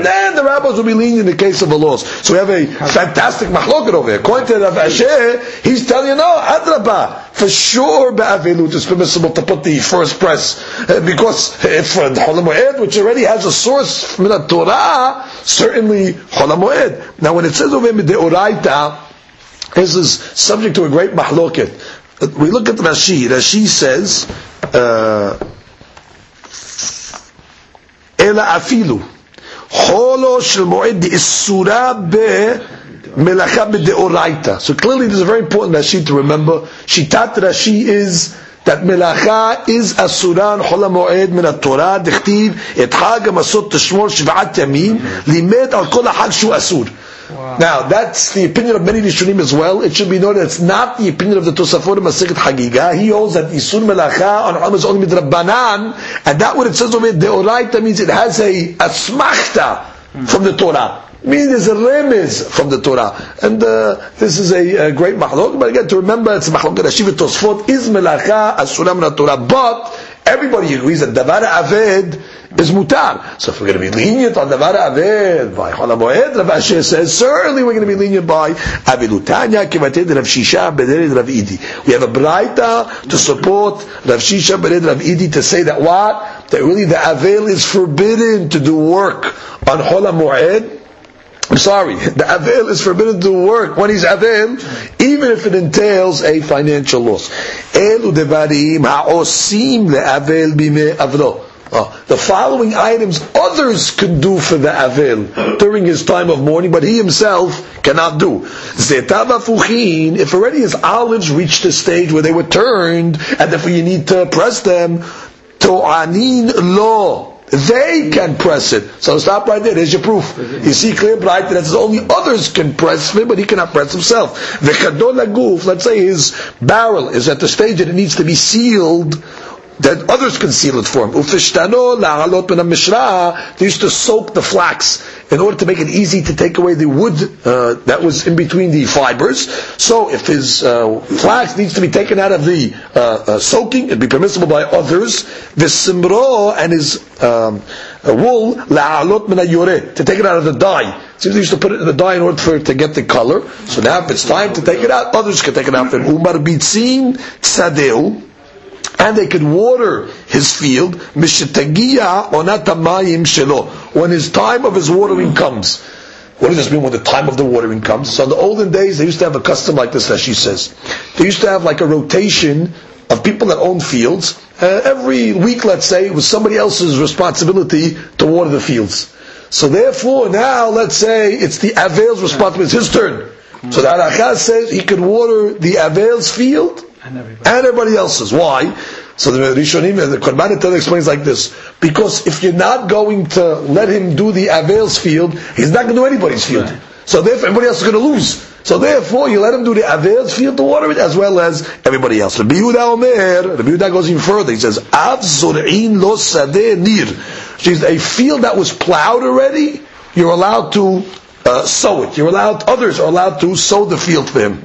B: then, the rabbis will be lenient in the case of a loss. So we have a fantastic mahloket over here. According to Rav Ashi, he's telling you, no, Adrabah, for sure Ba'avilut it's permissible to put the first press, uh, because if uh, Cholam which already has a source from the Torah, certainly Cholam Now when it says over in the Oraita, this is subject to a great mahloket. We look at the Rashi. Rashi says, uh, אלא אפילו חולו של מועד דאסורה במלאכה בדאורייתא. So clearly this is a very important Rashi to remember. Shitat Rashi is that melacha is asuran חול המועד מן התורה, דכתיב את חג המסות תשמור שבעת ימים, לימד על כל החג שהוא אסור. Wow. Now, that's the opinion of many Rishonim as well. It should be noted it's not the opinion of the Tosafot Masechet Hagiga. He holds that Isun Melacha on Olam is only midrabanan, and that what it says over there, Deoraita means it has a asmachta from the Torah. Means there's a remez from the Torah. And uh, this is a, a great machlok. But again, to remember, it's machlok that Ashiva Tosfot is melacha asura min Torah. But everybody agrees that davar aved is mutar. So if we're going to be lenient on Davar Aved by Cholamoed, Rav Ashi says, certainly we're going to be lenient by Avilutanya, Kivated Rav Shisha, Bered Rav Idi. We have a Braita to support Rav Shisha, Bered Rav Idi to say that what? That really the Avel is forbidden to do work on Cholamoed. I'm sorry, the Avel is forbidden to work when he's Avel, even if it entails a financial loss. Elu devarim ha'osim le'avel bime avlo. Uh, the following items others could do for the Avil during his time of mourning, but he himself cannot do. Zetav if already his olives reached the stage where they were turned, and therefore you need to press them, to'anin lo, they can press it. So stop right there. There's your proof. You see clear bright that only others can press it, but he cannot press himself. The kadol let's say his barrel is at the stage that it needs to be sealed that others conceal it for him. Ufishtano la'alot ben mishra. They used to soak the flax in order to make it easy to take away the wood uh, that was in between the fibers. So if his uh, flax needs to be taken out of the uh, uh soaking, it'd be permissible by others. The simro and his um, uh, wool la'alot min to take it out of the dye. So they used to put it in the dye in order for to get the color. So now if it's time to take it out, others can take it out. Umar bitzin and they could water his field mishitagiya onatamayim shelo, when his time of his watering comes. What does this mean when the time of the watering comes? So in the olden days, they used to have a custom like this, as she says. They used to have like a rotation of people that own fields. Uh, every week, let's say, it was somebody else's responsibility to water the fields. So therefore, now, let's say, it's the Avel's responsibility, it's his turn. So the Arachaz says he could water the Avel's field, and everybody, and everybody else's. Why? So the Rishonim, the Korban explains like this: because if you're not going to let him do the Avail's field, he's not going to do anybody's field. Right. So therefore, everybody else is going to lose. So therefore, you let him do the Avail's field to water it as well as everybody else. Rabbi Yehuda Omer, Rabbi Yehuda goes even further. He says, Av Zor'in lo sadeh nir. She's a field that was plowed already. You're allowed to uh, sow it. You're allowed. Others are allowed to sow the field for him.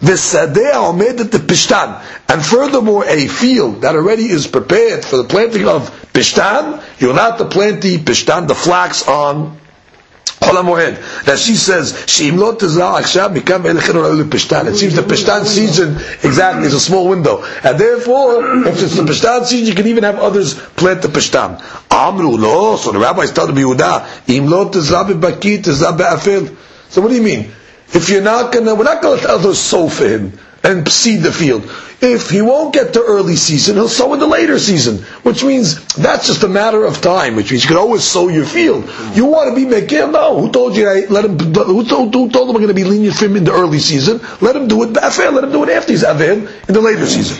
B: V'sadeh omedet the pishtan. And furthermore, a field that already is prepared for the planting of pishtan, you're not to plant the pishtan, the flax, on That she says, Sheim lo tizra akshav mikam pishtan. It seems the pishtan season exactly is a small window. And therefore, if it's the pishtan season, you can even have others plant the pishtan. Amru lo, so the rabbis tell the Yehuda, Im lo tizra b'baki tizra be'afil. So what do you mean? If you're not gonna, we're not gonna let others sow for him and seed the field. If he won't get to early season, he'll sow in the later season, which means that's just a matter of time. Which means you can always sow your field. You want to be making no? Who told you? I Let him. Who told, who told him I'm going to be lenient for him in the early season? Let him do it. Let him do it after he's avin in the later season.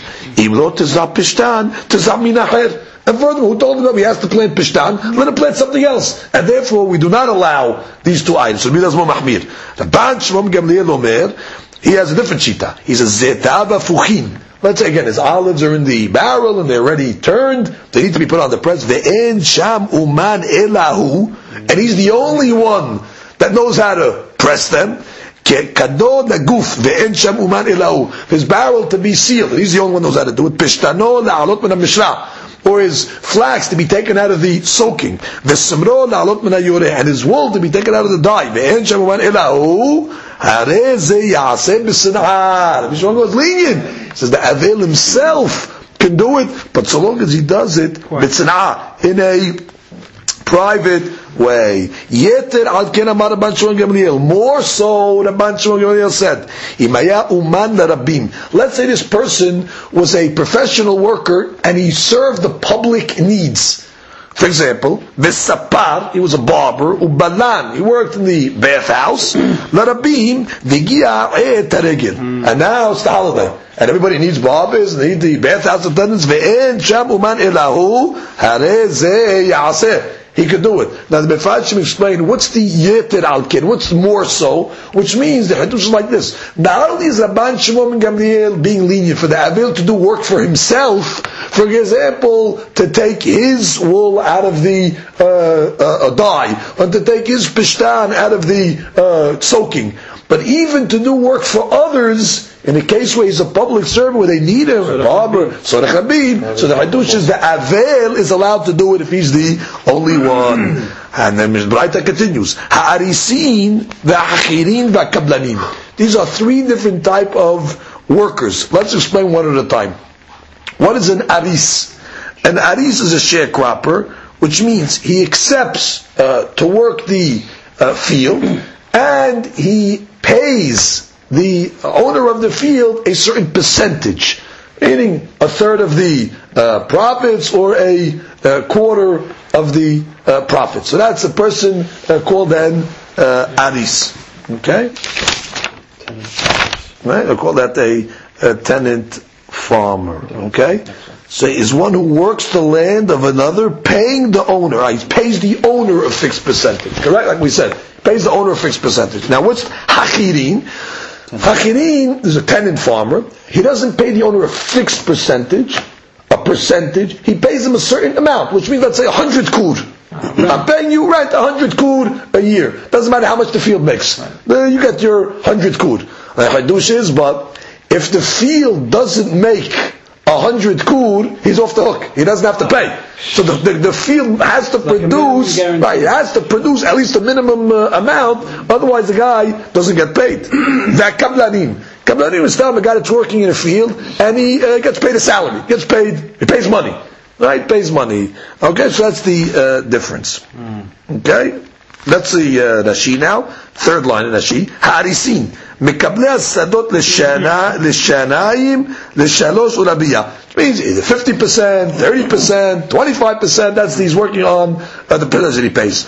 B: And furthermore, who told him that he has to plant pishtan? Let him plant something else. And therefore, we do not allow these two items. So, Midas Mahmir. Rabban Shimon Gamliel Omer, he has a different shita. He says, Zetaba Fuchin. Let's say again, his olives are in the barrel and they're already turned. They need to be put on the press. Ve'en sham uman elahu. And he's the only one that knows how to press them. Kado naguf ve'en sham uman elahu. His barrel to be sealed. He's the only one who knows how to do it. La'alot min mishra or his flax to be taken out of the soaking, the simro la'alot min and his wool to be taken out of the dye. Ve'en sham uman elahu. Hare ze yaseh b'sin'ah. Rabbi goes lenient. He says the Avil himself can do it, but so long as he does it, b'sin'ah, in a private way. Yeter al ken Rabban Shimon Gamliel. More so, Rabban Shimon Gamliel said, Imaya uman rabim. Let's say this person was a professional worker and he served the public needs. For example, Vesapar, he was a barber, Ubalan, he worked in the bathhouse, Larabim, Vigia Taregil. And now it's the holiday. And everybody needs barbers, they need the bathhouse attendants, Ve'en Sham Uman Elahu, Hare Ze he could do it. Now the Mefarshim explain what's the yeter al ken, what's more so, which means the Hadush is like this. Not only is Rabban Shimon Gamliel being lenient for the Avil to do work for himself, for example, to take his wool out of the uh, uh, dye, or to take his pishtan out of the uh, soaking, but even to do work for others, in a case where he's a public servant, where they need him, a barber, so the Habib, so the Hadush is the Avel is allowed to do it if he's the only one. And then Mishbraita continues, Ha'arisin, V'achirin, V'akablanim. These are three different type of workers. Let's explain one at a time. What is an aris? An aris is a sharecropper, which means he accepts uh, to work the uh, field, and he pays the owner of the field a certain percentage, meaning a third of the uh, profits or a, a, quarter of the uh, profits. So that's a person uh, called then uh, aris. Okay, right? I call that a, a tenant farmer. Okay. So is one who works the land of another paying the owner. He pays the owner a fixed percentage. Correct? Like we said, pays the owner a fixed percentage. Now what's hachirin? Hachirin is a tenant farmer. He doesn't pay the owner a fixed percentage, a percentage. He pays him a certain amount, which means let's say a hundred kud. I'm paying you rent a hundred kud a year. Doesn't matter how much the field makes. Uh, you get your hundred kud. Hadush is, but if the field doesn't make hundred kur, he's off the hook. He doesn't have to pay. So the, the, the field has to like produce, right, it has to produce at least a minimum uh, amount, otherwise the guy doesn't get paid. that kablanim. Kablanim is a guy that's working in a field, and he uh, gets paid a salary, gets paid, he pays money. Right, pays money. Okay, so that's the uh, difference. Hmm. Okay? Let's see uh, Rashi now. Third line in Rashi. Harisin. מקבלי השדות לשנה, לשניים, לשלוש ולביאה. Which means either 50%, 30%, 25%, that's he's working on uh, the pillars that he pays.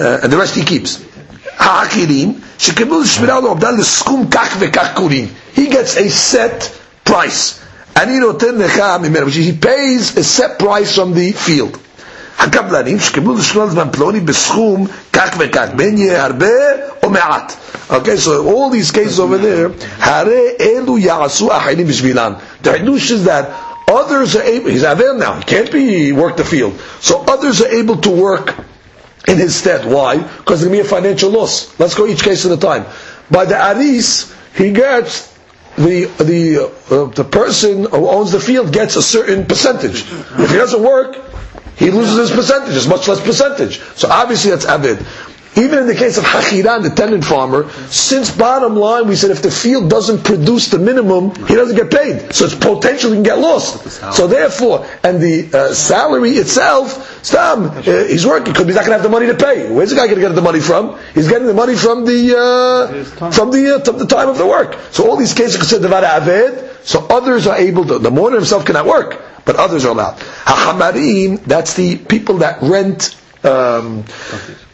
B: Uh, and the rest he keeps. העקירים, שקיבלו לשמירה ולעובדה לסכום כך וכך קוראים. He gets a set price. אני נותן לך ממנו, which he pays a set price from the field. הקבלנים שקיבלו לשלול זמן פלוני בסכום כך וכך, בין יהיה הרבה או מעט. Okay, so all these cases over there, הרי אלו יעשו אחרים בשבילם. The Hidush is that others are able, he's Avel now, he can't be work the field. So others are able to work in his stead. Why? Because there's going to be a financial loss. Let's go each case at a time. By the Aris, he gets the the uh, the person who owns the field gets a certain percentage. If he doesn't work, he loses his percentage, it's much less percentage. So obviously that's Abid. Even in the case of Hachiran, the tenant farmer, since bottom line we said if the field doesn't produce the minimum, he doesn't get paid. So it's potentially can get lost. So therefore, and the uh, salary itself, Stam, uh, he's working because he's not going to have the money to pay. Where's the guy going to get the money from? He's getting the money from the uh, from the uh, the time of the work. So all these cases are considered aved. So others are able to. The mourner himself cannot work but others are allowed. Hachamarim, that's the people that rent um,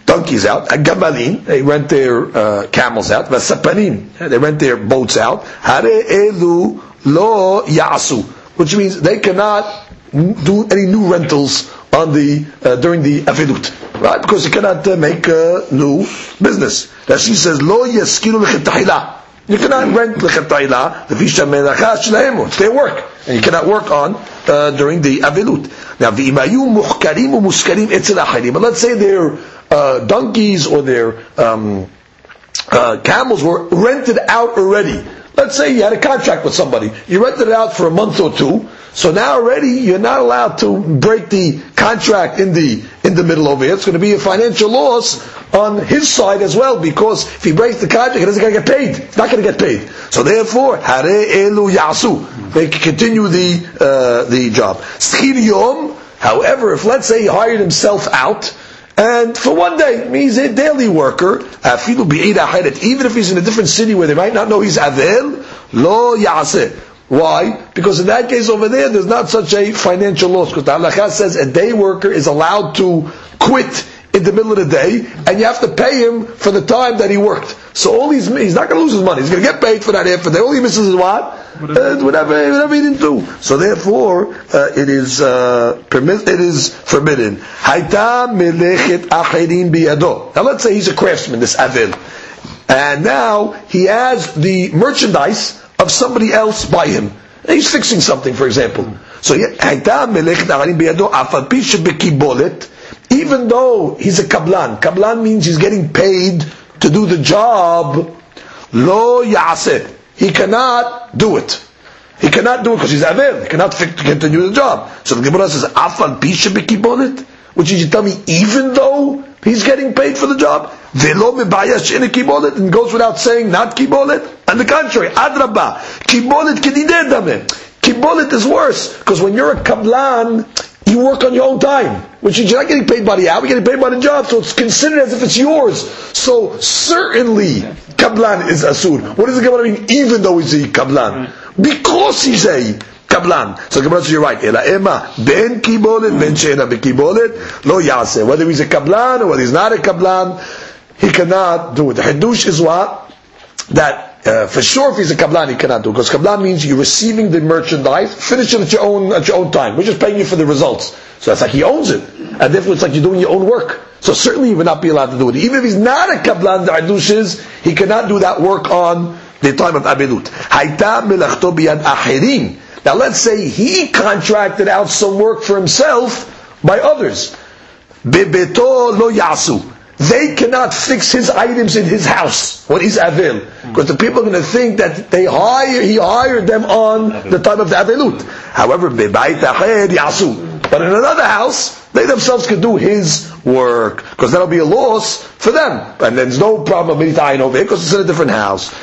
B: donkeys out. Gamalim, they rent their uh, camels out. Vasapanim, they rent their boats out. Hare elu lo yasu, which means they cannot do any new rentals on the uh, during the avilut, right? Because you cannot uh, make uh, new business. Rashi says, "Lo yaskiru lechetahila." You cannot rent lechetahila the visha melacha shleim. It's their work, and you cannot work on uh, during the avilut. Now, v'imayu muhkarim umuskarim etzel acharim. But let's say their uh, donkeys or their um, uh, camels were rented out already. Let's say you had a contract with somebody. You rented it out for a month or two. So now already you're not allowed to break the contract in the in the middle over here. It's going to be a financial loss on his side as well because if he breaks the contract, he doesn't going to get paid. He's not going to get paid. So therefore, hare elu yasu. They continue the uh, the job. Schir However, if let's say he hired himself out and for one day, he's a daily worker. Even if he's in a different city where they might not know he's avel, lo yaseh. Why? Because in that case over there, there's not such a financial loss. Because the halakha says a day worker is allowed to quit in the middle of the day, and you have to pay him for the time that he worked. So all he's he's not going to lose his money. He's going to get paid for that half a day. All he misses is what? Whatever, uh, whatever, whatever, he didn't do. So therefore, uh, it is uh, permit, it is forbidden. Hayta melechet achirim biyado. Now let's say he's a craftsman, this avil, and now he has the merchandise of somebody else by him. He's fixing something, for example. So even though he's a kablan, kablan means he's getting paid to do the job, lo. He cannot do it. He cannot do it because he's avil. He cannot continue the job. So the Gemara says, afal pisha bekibonet, which is you tell me, even though he's getting paid for the job, velo mebayash in a kibolet, and goes without saying not kibolet. On the contrary, adraba, kibolet kedideh Kibolet is worse because when you're a kablan, you work on your own time, which you're not getting paid by the hour, you're getting paid by the job, so it's considered as if it's yours. So certainly, kablan is asur. What does the Gemara mean? Even though he's a kablan, because he's a kablan. So Gemara says you're right. Ela ema ben kibolet ben she'ena bekibolet lo yase. Whether he's a kablan or whether he's not a kablan, he cannot do it. The hadush is what that uh, for sure, if he's a kablan, he cannot do it, because kablan means you're receiving the merchandise, finish it at your own at your own time. We're just paying you for the results. So that's like he owns it, and therefore it's like you're doing your own work. So certainly he would not be allowed to do it. Even if he's not a kablan, the adush is he cannot do that work on the time of biyad ahirin. Now let's say he contracted out some work for himself by others. Bebeto lo yasu they cannot fix his items in his house when he's avil. Hmm. Because the people are going to think that they hire, he hired them on the time of the avilut. However, yasu. But in another house, they themselves could do his work. Because that'll be a loss for them. And there's no problem of over here because it's in a different house.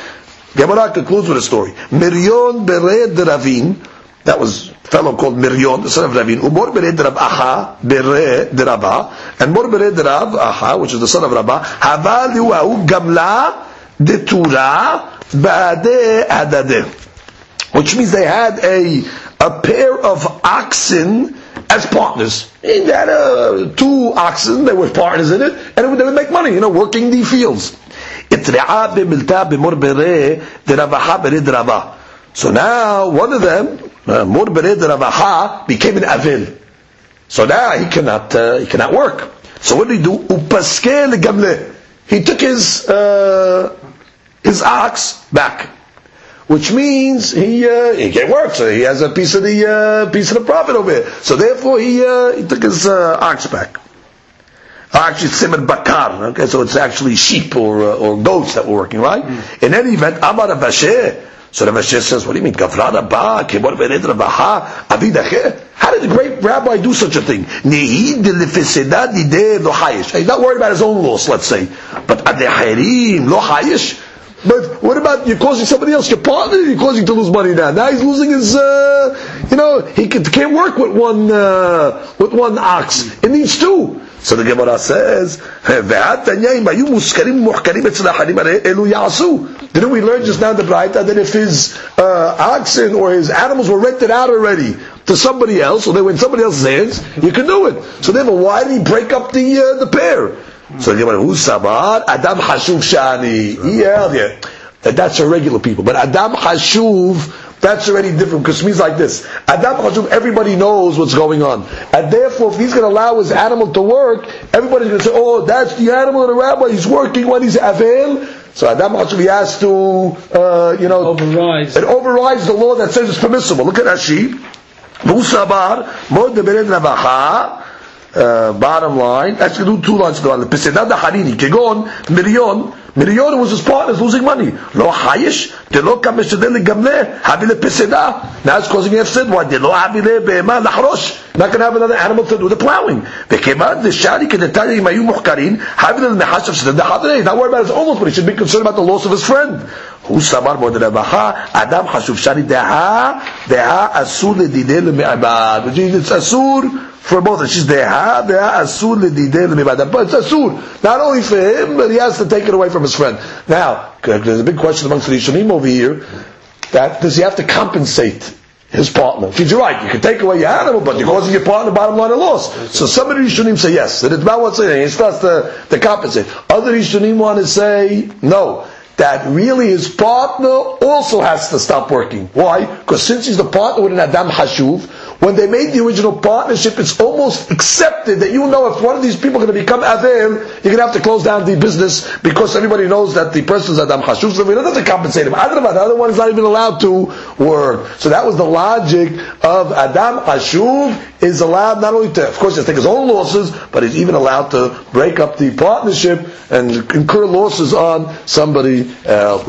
B: Gemara concludes with a story. Miryon bered ravin that was fellow called Miryon, the son of Ravin. Umor bered Rab Aha bere de Rabba, and Mor bered Rab Aha, which is the son of Rabba, Hava liwahu gamla de Tura ba'ade adade. Which means they had a, a pair of oxen as partners. They had uh, two oxen, they were partners in it, and they would make money, you know, working the fields. So now, one of them, Murbered Ravaha became an Avil. So now he cannot, uh, he cannot work. So what did he do? Upaske gamle. He took his, uh, his ox back. Which means he, uh, he can't work, so he has a piece of the, uh, piece of the profit over here. So therefore he, uh, he took his, uh, ox back. Actually, simon bakar. Okay, so it's actually sheep or uh, or goats that were working, right? Mm. In any event, Amar Abasheh, so the Rashi says, what do you mean? Gavrana ba, kibor beredra baha, avidache? How did the great rabbi do such a thing? He's not worried about his own loss, let's say. But lo hayish? But what about you're causing somebody else, your partner, you're causing to lose money now. Now he's losing his, uh, you know, he can't work with one, uh, with one ox. It needs two. So the Gemara says, Didn't we learn just now the Braita that if his uh, oxen or his animals were rented out already to somebody else, or they were in somebody else's hands, you can do it. So therefore, why did he break up the uh, the pair? So the Gemara, who's Sabar? Adam Hashuv Shani. Yeah, yeah. That's a regular people. But Adam Hashuv that's already different because it means like this. Adam Hashuv, everybody knows what's going on. And therefore, if he's going to allow his animal to work, everybody's going to say, oh, that's the animal of the rabbi, he's working when he's Avel. So Adam Hashuv, he has to, uh, you know,
C: Overrides.
B: it overrides the law that says it's permissible. Look at Rashi. Musabar, Mod Bered Ravacha, uh, bottom line, actually do two lines go on. Peseda da Harini, Kegon, Mirion, Mirion was his partner losing money. Lo Hayish, de lo kameshadel gamle, habile Peseda. Now it's causing hefsed. Why? De lo habile be'ema lahrosh. Not going to have another animal to do the plowing. Bekemad the shari kedetali mayu muhkarin, habile mehashav shadel da hadre. Not worried about his own loss, but he should be concerned about the loss of his friend. הוא סבר מאוד רווחה, אדם חשוב שאני דעה, דעה אסור לדידי למעבד. Which means it's אסור for both. She's deha deha asur l'didei l'mibad. But it's soon, not only for him, but he has to take it away from his friend. Now, there's a big question amongst the Rishonim over here that does he have to compensate his partner. She's right, you can take away your animal, but you're causing your partner bottom line a loss. So some of the Rishonim say yes. The Ritva wants to say he starts to, to compensate. Other Rishonim want to say no. That really his partner also has to stop working. Why? Because since he's the partner with an Adam Hashuv, when they made the original partnership, it's almost accepted that you know if one of these people are going to become Avim, you're going to have to close down the business because everybody knows that the person is Adam Hashuv, so we don't have to compensate him. Adrabah, the other one is not even allowed to work. So that was the logic of Adam Hashuv is allowed not only to, of course, to take his own losses, but he's even allowed to break up the partnership and incur losses on somebody else.